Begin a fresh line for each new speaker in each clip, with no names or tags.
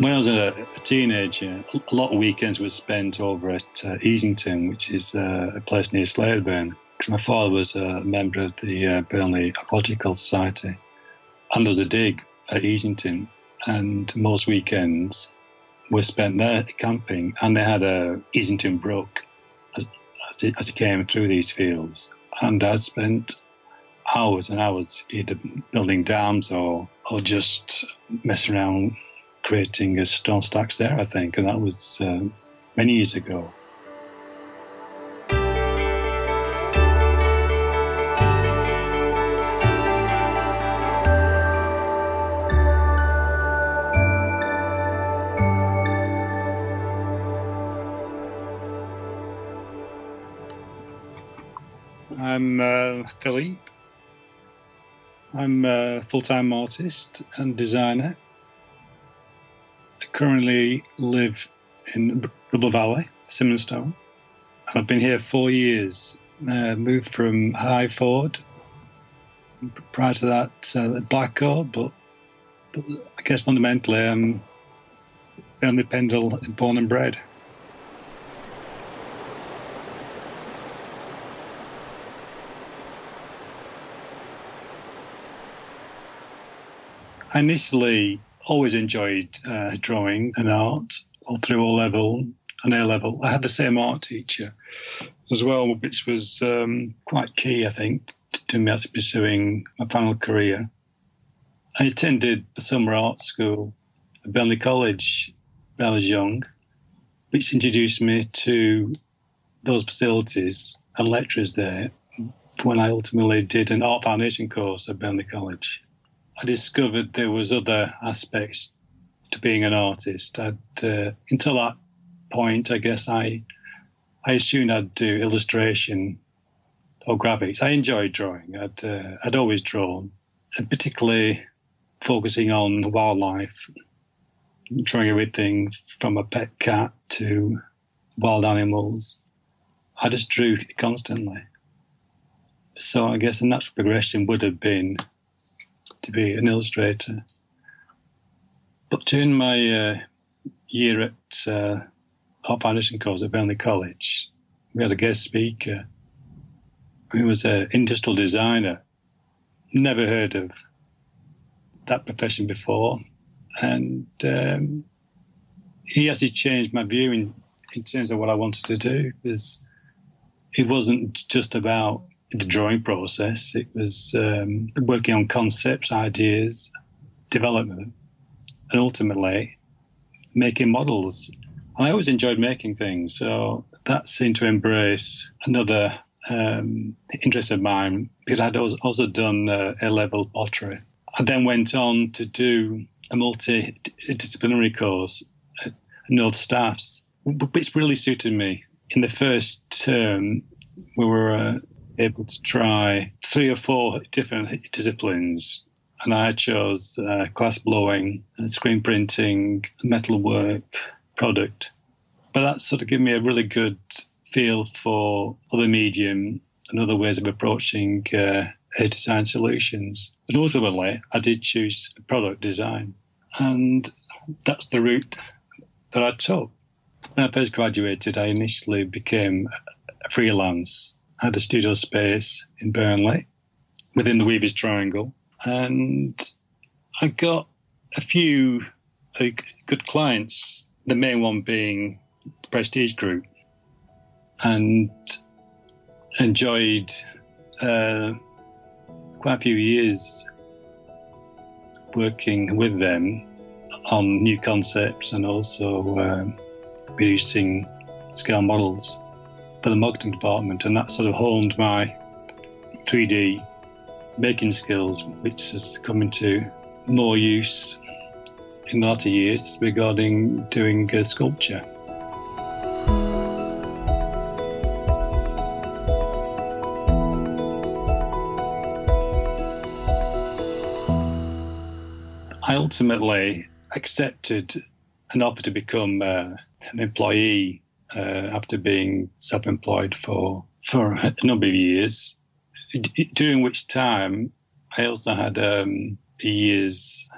When I was a, a teenager, a lot of weekends were spent over at uh, Easington, which is uh, a place near Slaidburn. My father was a member of the uh, Burnley Archaeological Society, and there was a dig at Easington, and most weekends were spent there camping, and they had a Easington Brook as, as, it, as it came through these fields, and I spent hours and hours either building dams or or just messing around creating a stone stacks there. I think, and that was uh, many years ago. I'm uh, Philipe. I'm a full time artist and designer. Currently live in Ribble Valley, Simonstone. I've been here four years. Uh, moved from Higherford. Prior to that, uh, Blacko, but, but I guess fundamentally, I'm Burnley Pendle born and bred. Initially always enjoyed uh, drawing and art all through O level and A level. I had the same art teacher as well, which was um, quite key, I think, to me actually pursuing my final career. I attended the summer art school at Burnley College when I was young, which introduced me to those facilities and lecturers there when I ultimately did an art foundation course at Burnley College. I discovered there was other aspects to being an artist. I'd, uh, until that point, I guess I I assumed I'd do illustration or graphics. I enjoyed drawing. I'd uh, I'd always drawn, and particularly focusing on wildlife, drawing everything from a pet cat to wild animals. I just drew constantly. So I guess the natural progression would have been to be an illustrator. But during my uh, year at uh, Art Foundation course at Burnley College, we had a guest speaker who was an industrial designer. Never heard of that profession before. And um, he actually changed my view in, in terms of what I wanted to do because it wasn't just about the drawing process. It was um, working on concepts, ideas, development, and ultimately making models. I always enjoyed making things, so that seemed to embrace another um, interest of mine because I'd also done uh, A level pottery. I then went on to do a multidisciplinary course at North Staffs, which really suited me. In the first term, we were uh, able to try three or four different disciplines. And I chose uh, glass blowing, uh, screen printing, metalwork, product. But that sort of gave me a really good feel for other medium and other ways of approaching uh, design solutions. And ultimately, I did choose product design. And that's the route that I took. When I first graduated, I initially became a freelance had a studio space in Burnley within the Weavers Triangle. And I got a few good clients, the main one being the Prestige Group, and enjoyed uh, quite a few years working with them on new concepts and also uh, producing scale models for the marketing department, and that sort of honed my 3D making skills, which has come into more use in the latter years regarding doing uh, sculpture. I ultimately accepted an offer to become uh, an employee uh, after being self-employed for for a number of years, during which time I also had um, a year's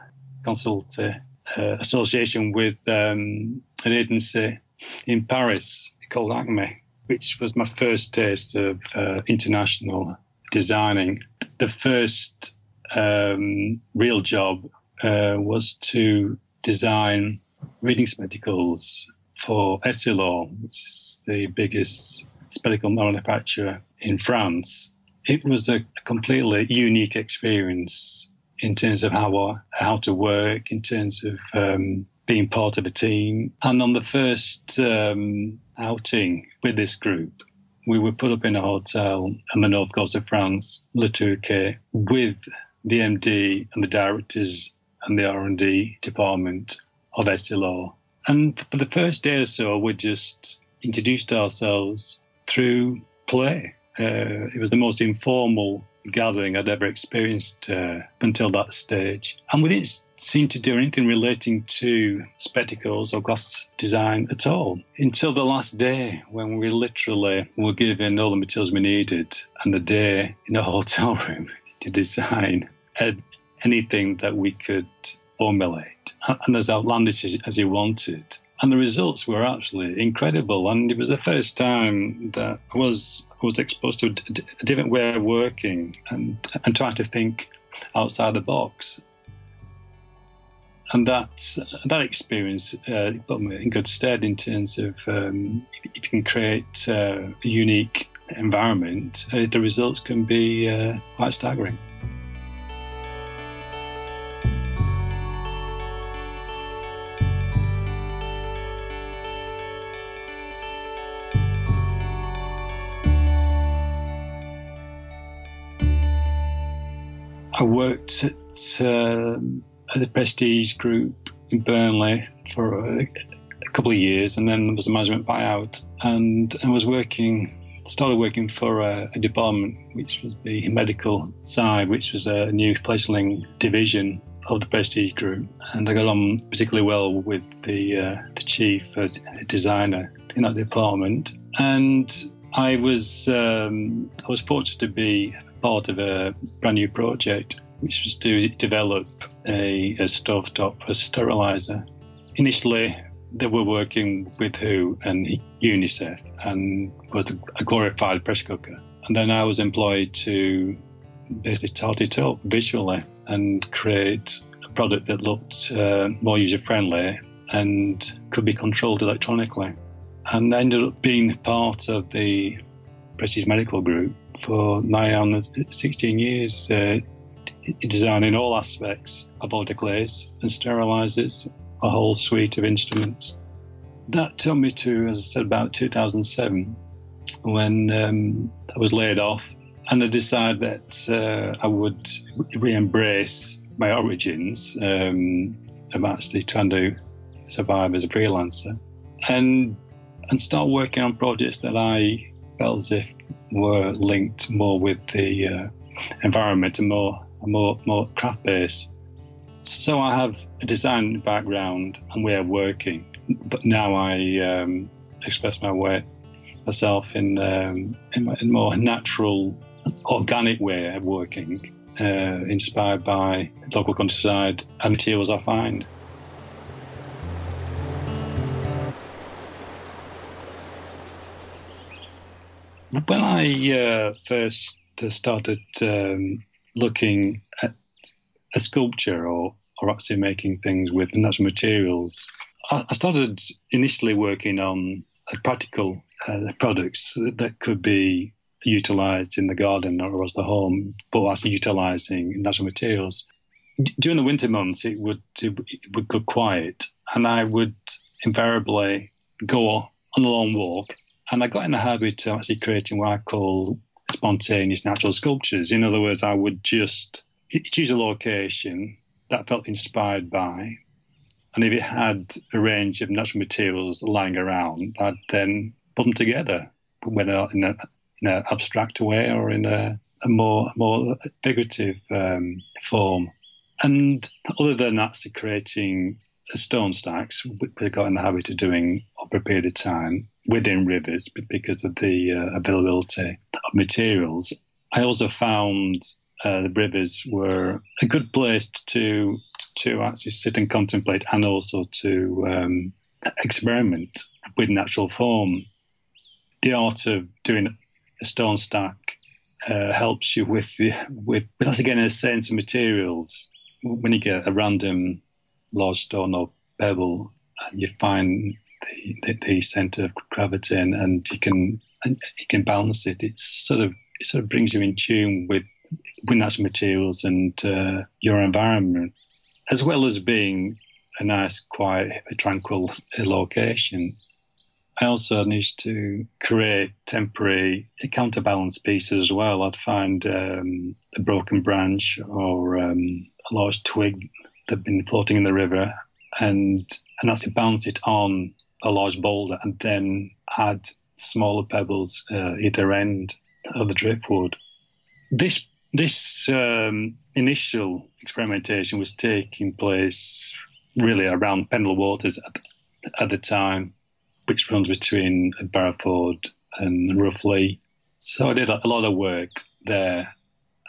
consultancy uh, association with um, an agency in Paris called Acme, which was my first taste of uh, international designing. The first um, real job uh, was to design reading spectacles for Essilor, which is the biggest spectacle manufacturer in France. It was a completely unique experience in terms of how how to work, in terms of um, being part of a team. And on the first um, outing with this group, we were put up in a hotel on the north coast of France, Le Touquet, with the MD and the directors and the R&D department of Essilor. And for the first day or so, we just introduced ourselves through play. Uh, it was the most informal gathering I'd ever experienced uh, until that stage. And we didn't seem to do anything relating to spectacles or glass design at all until the last day when we literally were given all the materials we needed and the day in a hotel room to design anything that we could formulate and as outlandish as, as he wanted. And the results were actually incredible. And it was the first time that I was was exposed to a, different way of working and and trying to think outside the box. And that that experience uh, put me in good stead in terms of um, if you can create uh, a unique environment, uh, the results can be uh, quite staggering. I worked at, um, at the Prestige Group in Burnley for a, a, couple of years, and then there was a management buyout, and I was working. Started working for a, a department which was the medical side, which was a new placing division of the Prestige Group, and I got on particularly well with the uh, the chief uh, designer in that department. And I was um, I was fortunate to be part of a brand new project, which was to develop a, a stovetop sterilizer. Initially, they were working with WHO and UNICEF and was a glorified pressure cooker. And then I was employed to basically start it up visually and create a product that looked uh, more user friendly and could be controlled electronically. And I ended up being part of the Prestige Medical Group for nigh on 16 years, uh, designing all aspects of autoclaves and sterilizers, a whole suite of instruments. That took me to, as I said, about 2007, when um, I was laid off, and I decided that uh, I would re embrace my origins um, of actually trying to survive as a freelancer and and start working on projects that I felt as if were linked more with the uh, environment and more more more craft based. So I have a design background and way of working, but now I um, express my way myself in um, in, a more natural, organic way of working, uh, inspired by local countryside and materials I find. When I uh, first started um, looking at a sculpture or, or actually making things with natural materials, I, I started initially working on practical uh, products that could be utilized in the garden or as the home, but actually utilizing natural materials. During the winter months, it would it would go quiet, and I would invariably go on a long walk and I got in the habit of actually creating what I call spontaneous natural sculptures. In other words, I would just choose a location that felt inspired by, and if it had a range of natural materials lying around, I'd then put them together, whether in an abstract way or in a, a more more figurative um, form. And other than actually creating stone stacks, we got in the habit of doing over a period of time within rivers because of the uh, availability of materials. I also found uh, the rivers were a good place to to actually sit and contemplate, and also to um, experiment with natural form. The art of doing a stone stack uh, helps you with the, with that's again a sense of materials. When you get a random large stone or pebble, and you find the, the, the center of gravity, and, and you can and you can balance it. It's sort of it sort of brings you in tune with with natural materials and uh, your environment, as well as being a nice, quiet, tranquil location. I also managed to create temporary counterbalance pieces as well. I'd find um, a broken branch or um, a large twig that had been floating in the river, and and actually bounce it on a large boulder, and then add smaller pebbles uh, either end of the driftwood. This this um, initial experimentation was taking place really around Pendle Waters at, at the time, which runs between Barrowford and Roughlee. So I did a lot of work there,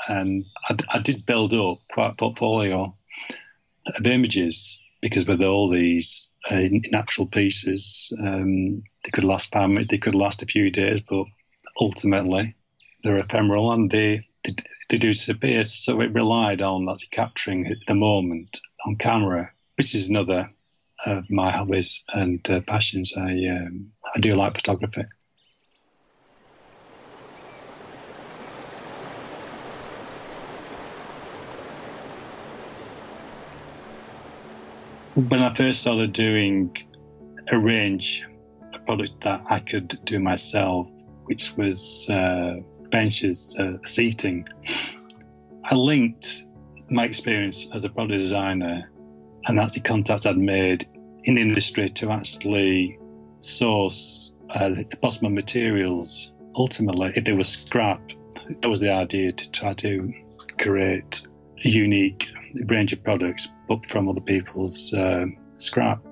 and I, I did build up quite a portfolio of images because with all these uh, natural pieces, um, they could last they could last a few days, but ultimately they're ephemeral and they, they, they do disappear. So it relied on that capturing the moment on camera, which is another of my hobbies and uh, passions. I um, I do like photography. When I first started doing a range of products that I could do myself, which was uh, benches, uh, seating, I linked my experience as a product designer and that's the contacts I'd made in the industry to actually source uh, possible materials. Ultimately, if there was scrap, that was the idea to try to create a unique range of products, but from other people's uh, scrap.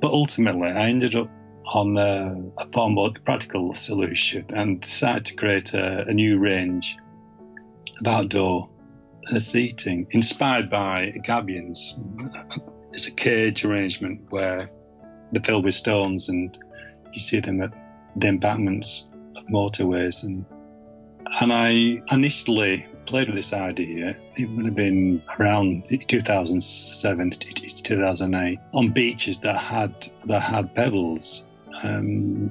But ultimately, I ended up on a, a far more practical solution and decided to create a, a new range of outdoor uh, seating inspired by gabions. It's a cage arrangement where they're filled with stones and you see them at the embankments of motorways. And, and I initially played with this idea. It would have been around 2007 to 2008 on beaches that had that had pebbles um,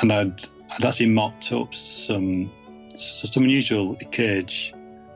and I'd, I'd actually mocked up some some unusual cage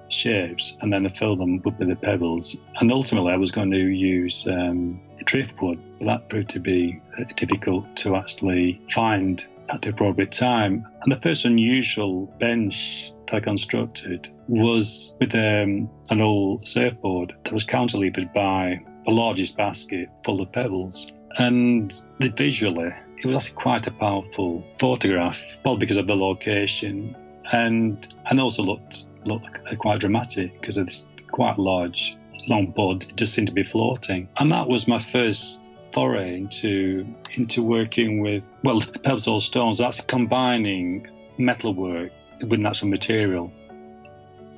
shapes and then I filled them with the pebbles. And ultimately, I was going to use um, driftwood, but that proved to be difficult to actually find at the appropriate time. And the first unusual bench I constructed was with um, an old surfboard that was cantilevered by the largest basket full of pebbles. And visually, it was actually quite a powerful photograph, probably because of the location, and and also looked looked quite dramatic because of this quite large long board it just seemed to be floating. And that was my first foray into into working with well pebbles or stones. That's combining metalwork with natural material.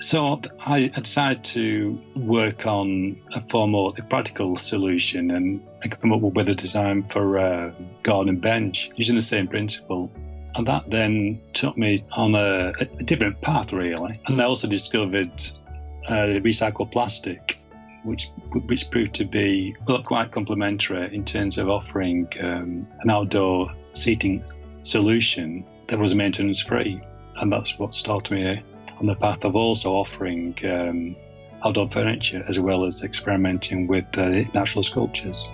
So I decided to work on a far more practical solution and come up with a design for a garden bench using the same principle. And that then took me on a, a different path, really. And I also discovered uh, recycled plastic, which which proved to be quite complementary in terms of offering um, an outdoor seating solution that was maintenance free. And that's what started me on the path of also offering um, outdoor furniture as well as experimenting with uh, natural sculptures.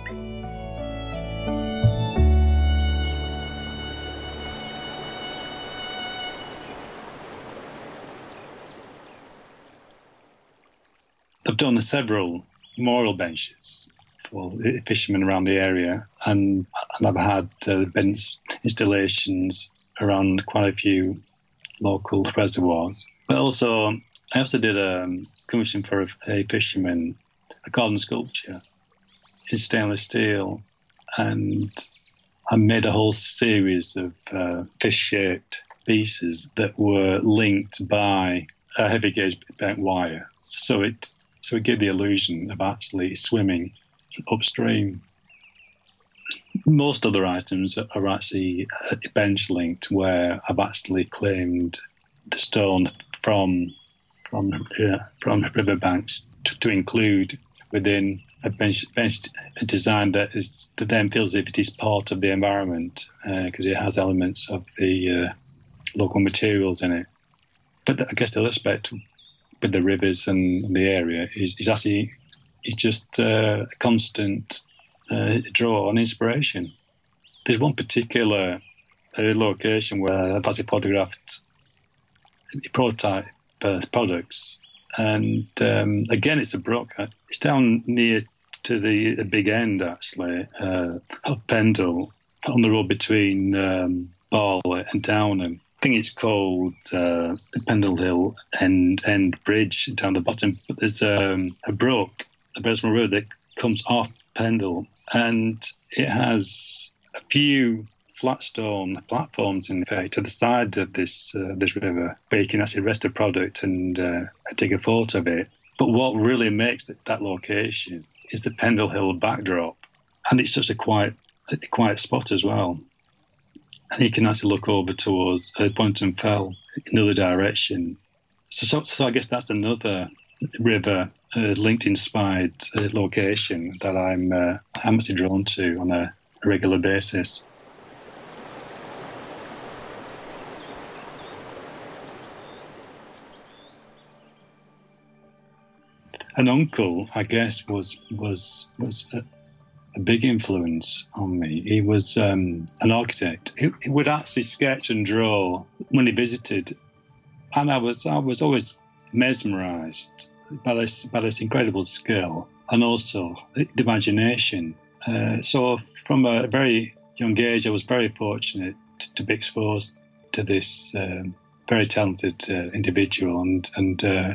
I've done several memorial benches for fishermen around the area, and, and I've had uh, installations around quite a few local reservoirs. But also, I also did a um, commission for a, fisherman, a garden sculpture in stainless steel, and I made a whole series of uh, fish-shaped pieces that were linked by a heavy gauge bent wire, so it so it gave the illusion of actually swimming upstream. Most other items are actually bench linked, where I've actually claimed the stone from from uh, from riverbanks to, to include within a bench, bench design that is that then feels as if it is part of the environment because uh, it has elements of the uh, local materials in it. But I guess the aspect with the rivers and the area is, is actually it's just uh, a constant uh, draw on inspiration. There's one particular uh, location where I've actually photographed prototype uh, products and um, again, it's a brook. It's down near to the, big end, actually, uh, of Pendle, on the road between um, Barley and Downham. I think it's called uh, Pendle Hill End, End Bridge down the bottom. But there's um, a brook, a personal road that comes off Pendle, and it has a few flat stone platforms in fact to the side of this uh, this river where you can actually rest a product and uh, take a photo of it. But what really makes it, that location is the Pendle Hill backdrop, and it's such a quiet a quiet spot as well. And you can actually look over towards uh, Poynton Fell in the other direction. So, so, so I guess that's another river uh, linked inspired uh, location that I'm uh, drawn to on a regular basis. an uncle, I guess, was was was a, a big influence on me. He was um, an architect. He, he, would actually sketch and draw when he visited, and I was I was always mesmerised by this incredible skill and also the imagination. Uh, so from a very young age, I was very fortunate to, to be exposed to this um, very talented uh, individual and and uh,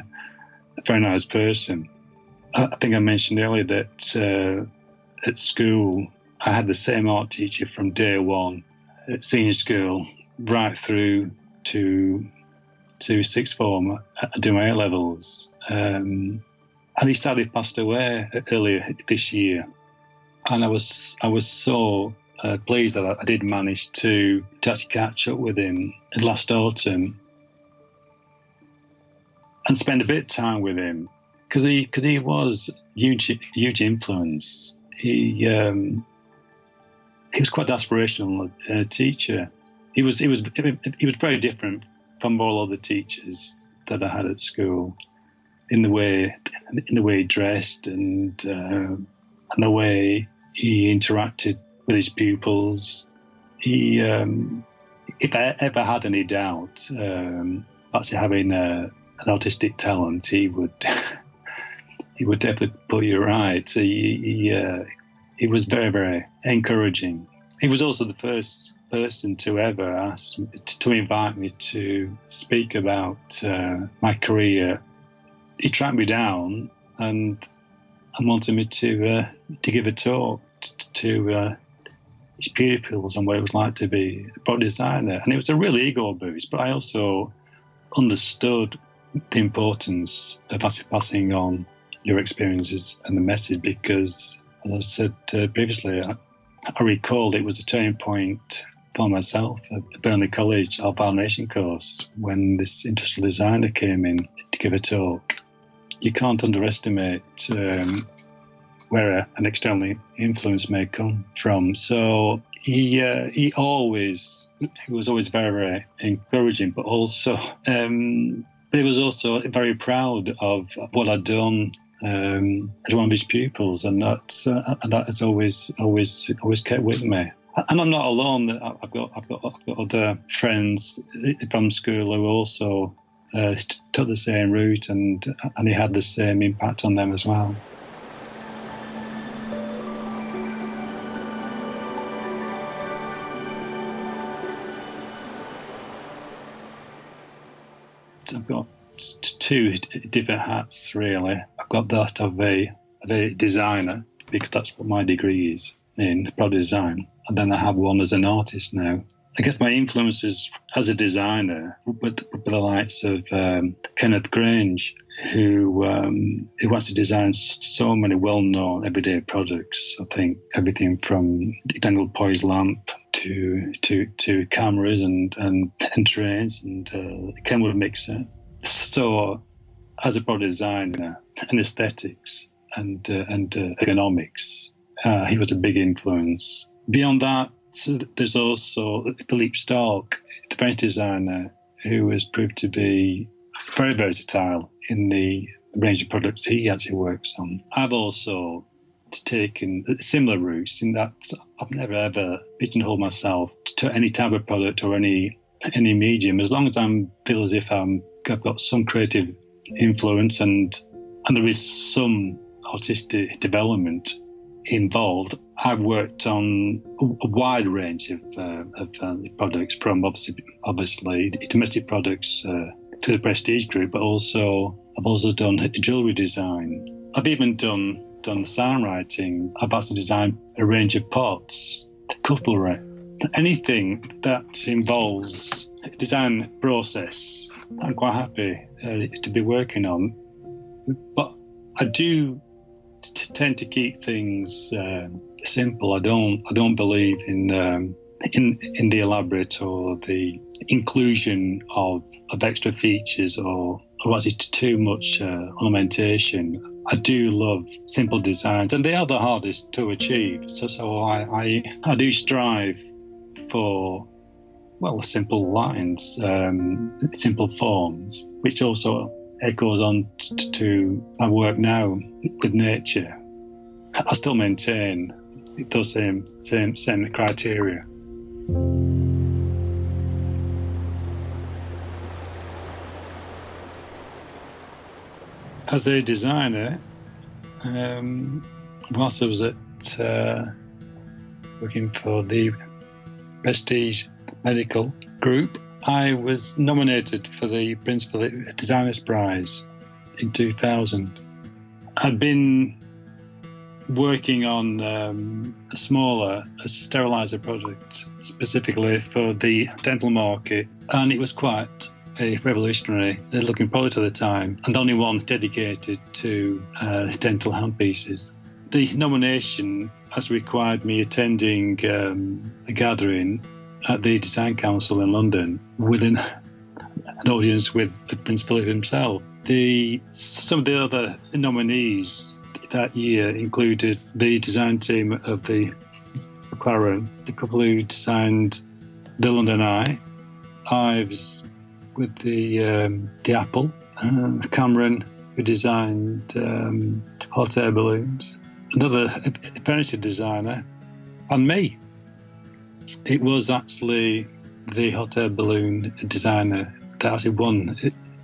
a very nice person. I think I mentioned earlier that uh, at school I had the same art teacher from day one at senior school right through to to sixth form doing my A levels. Um, and he sadly passed away earlier this year. And I was I was so uh, pleased that I, I, did manage to, to actually catch up with him last autumn and spend a bit of time with him because he because he was huge huge influence. He um, he was quite an aspirational uh, teacher. He was he was he was very different from all other teachers that I had at school in the way in the way he dressed and uh, and the way he interacted with his pupils. He um, if I ever had any doubt um, actually having a, an autistic talent, he would he would definitely put you right. He he, uh, he was very very encouraging. He was also the first person to ever ask to invite me to speak about uh, my career. He tracked me down and and wanted me to uh, to give a talk to uh, his pupils on what it was like to be a product designer. And it was a real ego boost, but I also understood the importance of passing on your experiences and the message because, as I said uh, previously, I, I recall it was a turning point for myself at Burnley College, our foundation course, when this industrial designer came in to give a talk. You can't underestimate um, where an external influence may come from. So he uh, he always he was always very very encouraging, but also um, but he was also very proud of what I'd done um, as one of his pupils, and that uh, and that has always always always kept with me. And I'm not alone. I've got I've got, I've got other friends from school who also uh, took the same route, and and it had the same impact on them as well. I've got two different hats, really. I've got that of a, a designer, because that's what my degree is in product design. And then I have one as an artist now. I guess my influences as a designer with, with the likes of um, Kenneth Grange, who um, who wants to design so many well-known everyday products. I think everything from Anglepoise lamp to to to cameras and and, and trains and uh, Kenwood mixer. So, as a product designer and aesthetics and uh, and uh, economics, uh, he was a big influence. Beyond that, there's also Philippe Starck, the French designer, who has proved to be very versatile in the range of products he actually works on. I've also taken similar routes in that I've never ever pigeonholed myself to any type of product or any any medium. As long as I feel as if I'm I've got some creative influence and and there is some artistic development involved, I've worked on a wide range of, uh, of uh, products, from obviously, obviously domestic products uh, to the Prestige Group, but also I've also done jewellery design. I've even done done writing. I've also designed a range of pots, cutlery, anything that involves design process. I'm quite happy uh, to be working on, but I do t- tend to keep things uh, simple. I don't. I don't believe in um, in in the elaborate or the inclusion of of extra features or or actually too much uh, ornamentation. I do love simple designs, and they are the hardest to achieve. So, so I, I, I do strive for well simple lines, um, simple forms, which also echoes on t- to my work now with nature. I still maintain those same same same criteria. As a designer, um, whilst I was at uh, looking for the Prestige Medical Group, I was nominated for the Prince Philip Designers Prize in 2000. I'd been working on um, a smaller a sterilizer product specifically for the dental market, and it was quite a revolutionary looking product at the time, and the only one dedicated to uh, dental handpieces. The nomination has required me attending um, a gathering at the Design Council in London with an, an audience with Prince Philip himself. The some of the other nominees that year included the design team of the McLaren, the couple who designed the London Eye, Ives with the um, the Apple, uh, Cameron who designed um, hot air balloons, another furniture designer, and me it was actually the hot air balloon designer that actually won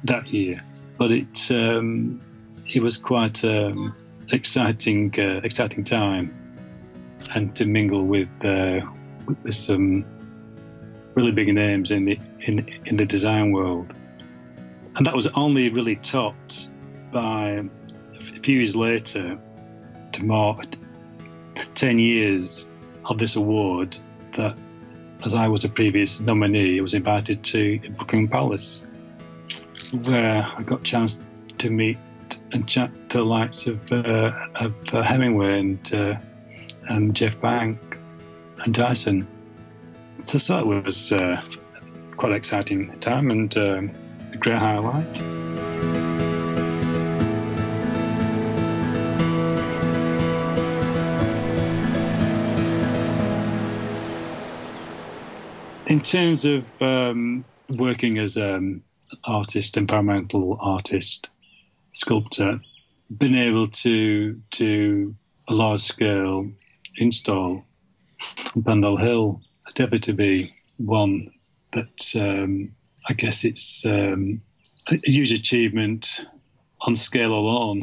that year. But it um, it was quite um, exciting uh, exciting time, and to mingle with uh, with some really big names in the in in the design world, and that was only really topped by a few years later to mark ten years of this award that as I was a previous nominee, I was invited to Buckingham Palace, where I got a chance to meet and chat to the likes of, uh, of uh, Hemingway and, uh, and Jeff Bank and Dyson. So, so it was uh, quite an exciting time and um, a great highlight. In terms of um, working as an um, artist, environmental artist, sculptor, been able to do a large scale install on Pendle Hill, endeavour to be one, but um, I guess it's um, a huge achievement on scale alone.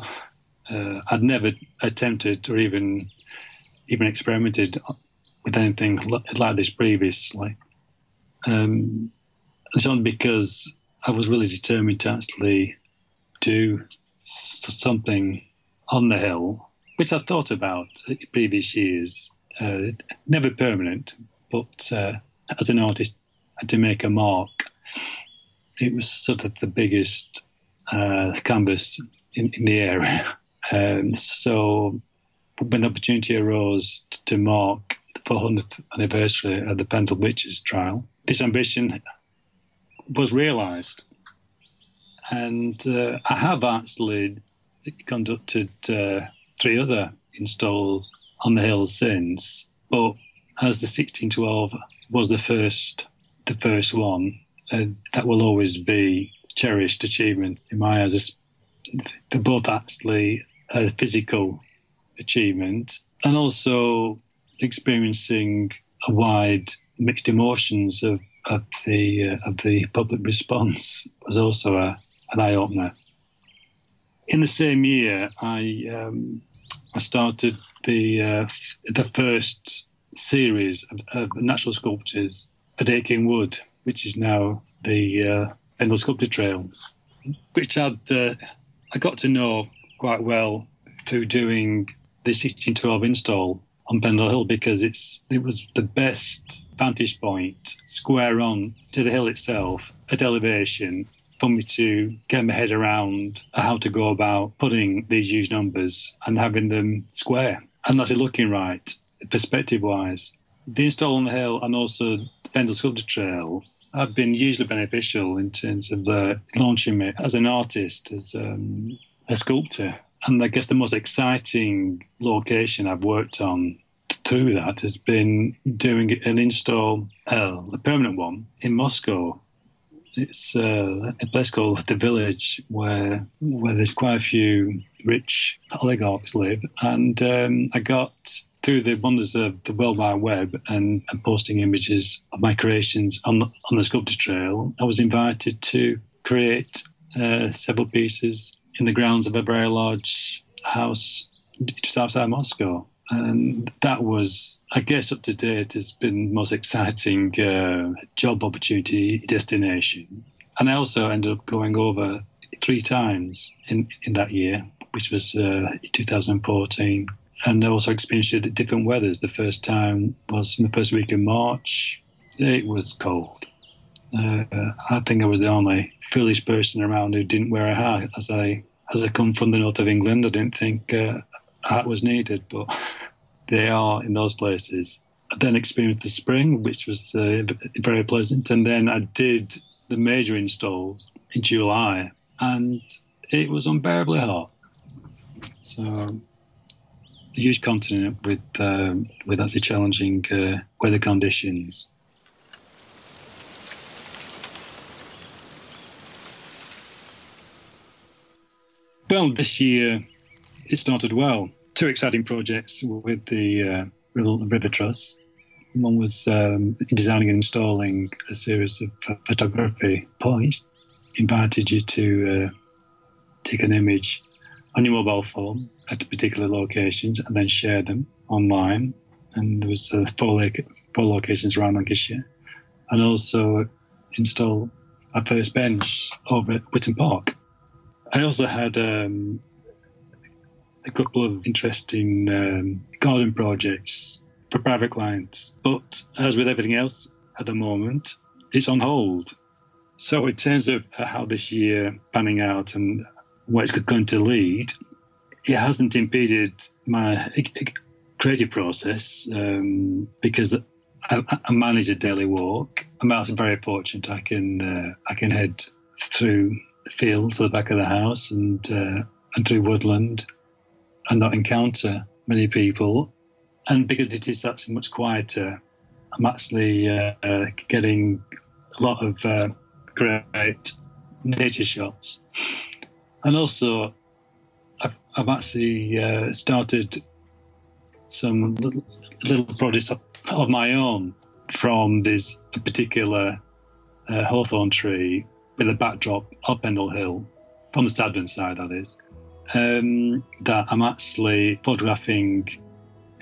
Uh, I'd never attempted or even even experimented with anything like this previously. Um, it's only because I was really determined to actually do something on the hill, which I thought about previous years. Uh, never permanent, but uh, as an artist had to make a mark. It was sort of the biggest uh, canvas in, in, the area. Um, so when the opportunity arose to mark the 400th anniversary of the Pendle Witches trial, this ambition was realised. And uh, I have actually conducted uh, three other installs on the hill since, but as the 1612 was the first, the first one, uh, that will always be cherished achievement in my eyes. They're both actually a physical achievement and also experiencing a wide mixed emotions of, the uh, of the public response was also a, an eye opener. In the same year, I um, I started the uh, the first series of, of, natural sculptures at Aitken Wood, which is now the uh, Pendle Sculpture Trail, which I'd uh, I got to know quite well through doing the 1612 install on Pendle Hill because it's it was the best vantage point, square on to the hill itself at elevation for me to get my head around how to go about putting these huge numbers and having them square and that's looking right perspective wise. The install on the hill and also the Pendle Sculpture Trail have been hugely beneficial in terms of the launching me as an artist, as um, a sculptor. And I guess the most exciting location I've worked on through that has been doing an install, uh, a permanent one, in Moscow. It's uh, a place called the Village, where where there's quite a few rich oligarchs live, and um, I got through the wonders of the World Wide Web and, and posting images of my creations on the, on the sculpture trail. I was invited to create uh, several pieces in the grounds of a very large house just outside Moscow. And that was, I guess, up to date, has been the most exciting uh, job opportunity destination. And I also ended up going over three times in, in that year, which was uh, 2014. And I also experienced different weathers. The first time was in the first week in March. It was cold. Uh, I think I was the only foolish person around who didn't wear a hat. As I as I come from the north of England, I didn't think uh, a hat was needed, but they are in those places. I then experienced the spring, which was uh, very pleasant, and then I did the major installs in July, and it was unbearably hot. So a huge continent with um, with actually challenging uh, weather conditions. Well, this year it started well. Two exciting projects with the uh, River Trust. One was um, designing and installing a series of photography points. Invited you to uh, take an image on your mobile phone at particular locations and then share them online. And there was uh, four, four locations around Lancashire. And also install a first bench over at Witton Park I also had um, a couple of interesting um, garden projects for private clients, but as with everything else at the moment, it's on hold. So, in terms of how this year panning out and where it's going to lead, it hasn't impeded my creative process um, because I, I, manage a daily walk. I'm also very fortunate. I can uh, I can head through field to the back of the house and uh, and through woodland and not encounter many people. And because it is actually much quieter, I'm actually uh, uh, getting a lot of uh, great nature shots. And also, I've, I've actually uh, started some little, little projects of, of, my own from this particular uh, hawthorn tree with a backdrop up Pendle Hill, from the Sabden side, that is, um, that I'm actually photographing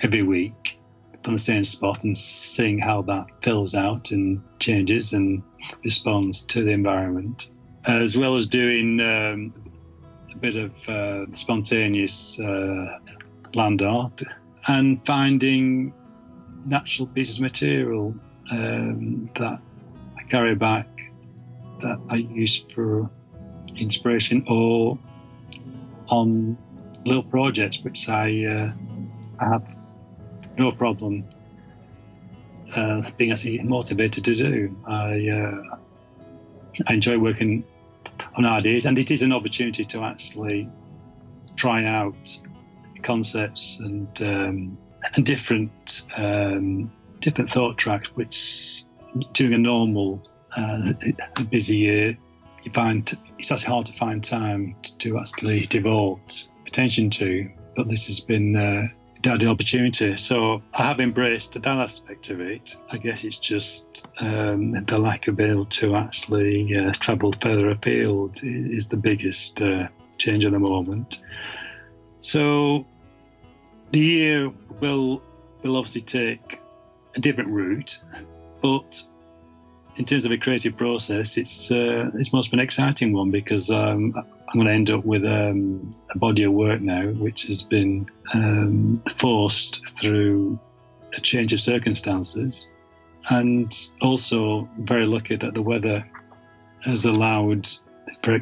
every week from the same spot and seeing how that fills out and changes and responds to the environment, as well as doing um, a bit of uh, spontaneous uh, land art and finding natural pieces of material um, that I carry back that I use for inspiration or on little projects which I, uh, have no problem uh, being actually motivated to do. I, uh, I enjoy working on ideas, and it is an opportunity to actually try out concepts and um, and different um, different thought tracks, which doing a normal uh, a busy year you find it's actually hard to find time to, to actually devote attention to. But this has been uh, the opportunity. So I have embraced that aspect of it. I guess it's just um, the lack of being able to actually uh, travel further afield is the biggest uh, change at the moment. So the year will will obviously take a different route, but in terms of a creative process, it's uh, it's most of an exciting one because um, I'm going to end up with um, a body of work now, which has been um, forced through a change of circumstances, and also very lucky that the weather has allowed for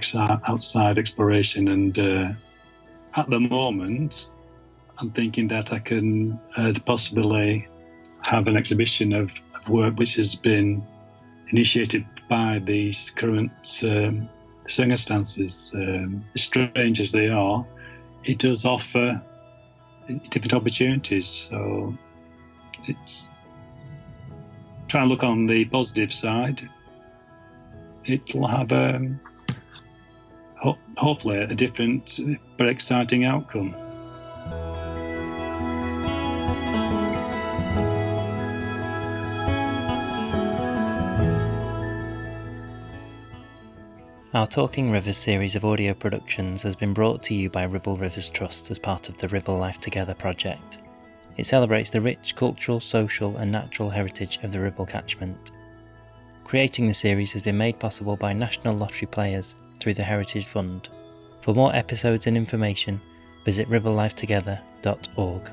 outside exploration. And uh, at the moment, I'm thinking that I can uh, possibly have an exhibition of work which has been initiated by these current um, circumstances, um, strange as they are, it does offer different opportunities. So it's try and look on the positive side. It'll have um, ho- hopefully a different but exciting outcome.
Our Talking Rivers series of audio productions has been brought to you by Ribble Rivers Trust as part of the Ribble Life Together project. It celebrates the rich cultural, social, and natural heritage of the Ribble catchment. Creating the series has been made possible by National Lottery players through the Heritage Fund. For more episodes and information, visit ribblelifetogether.org.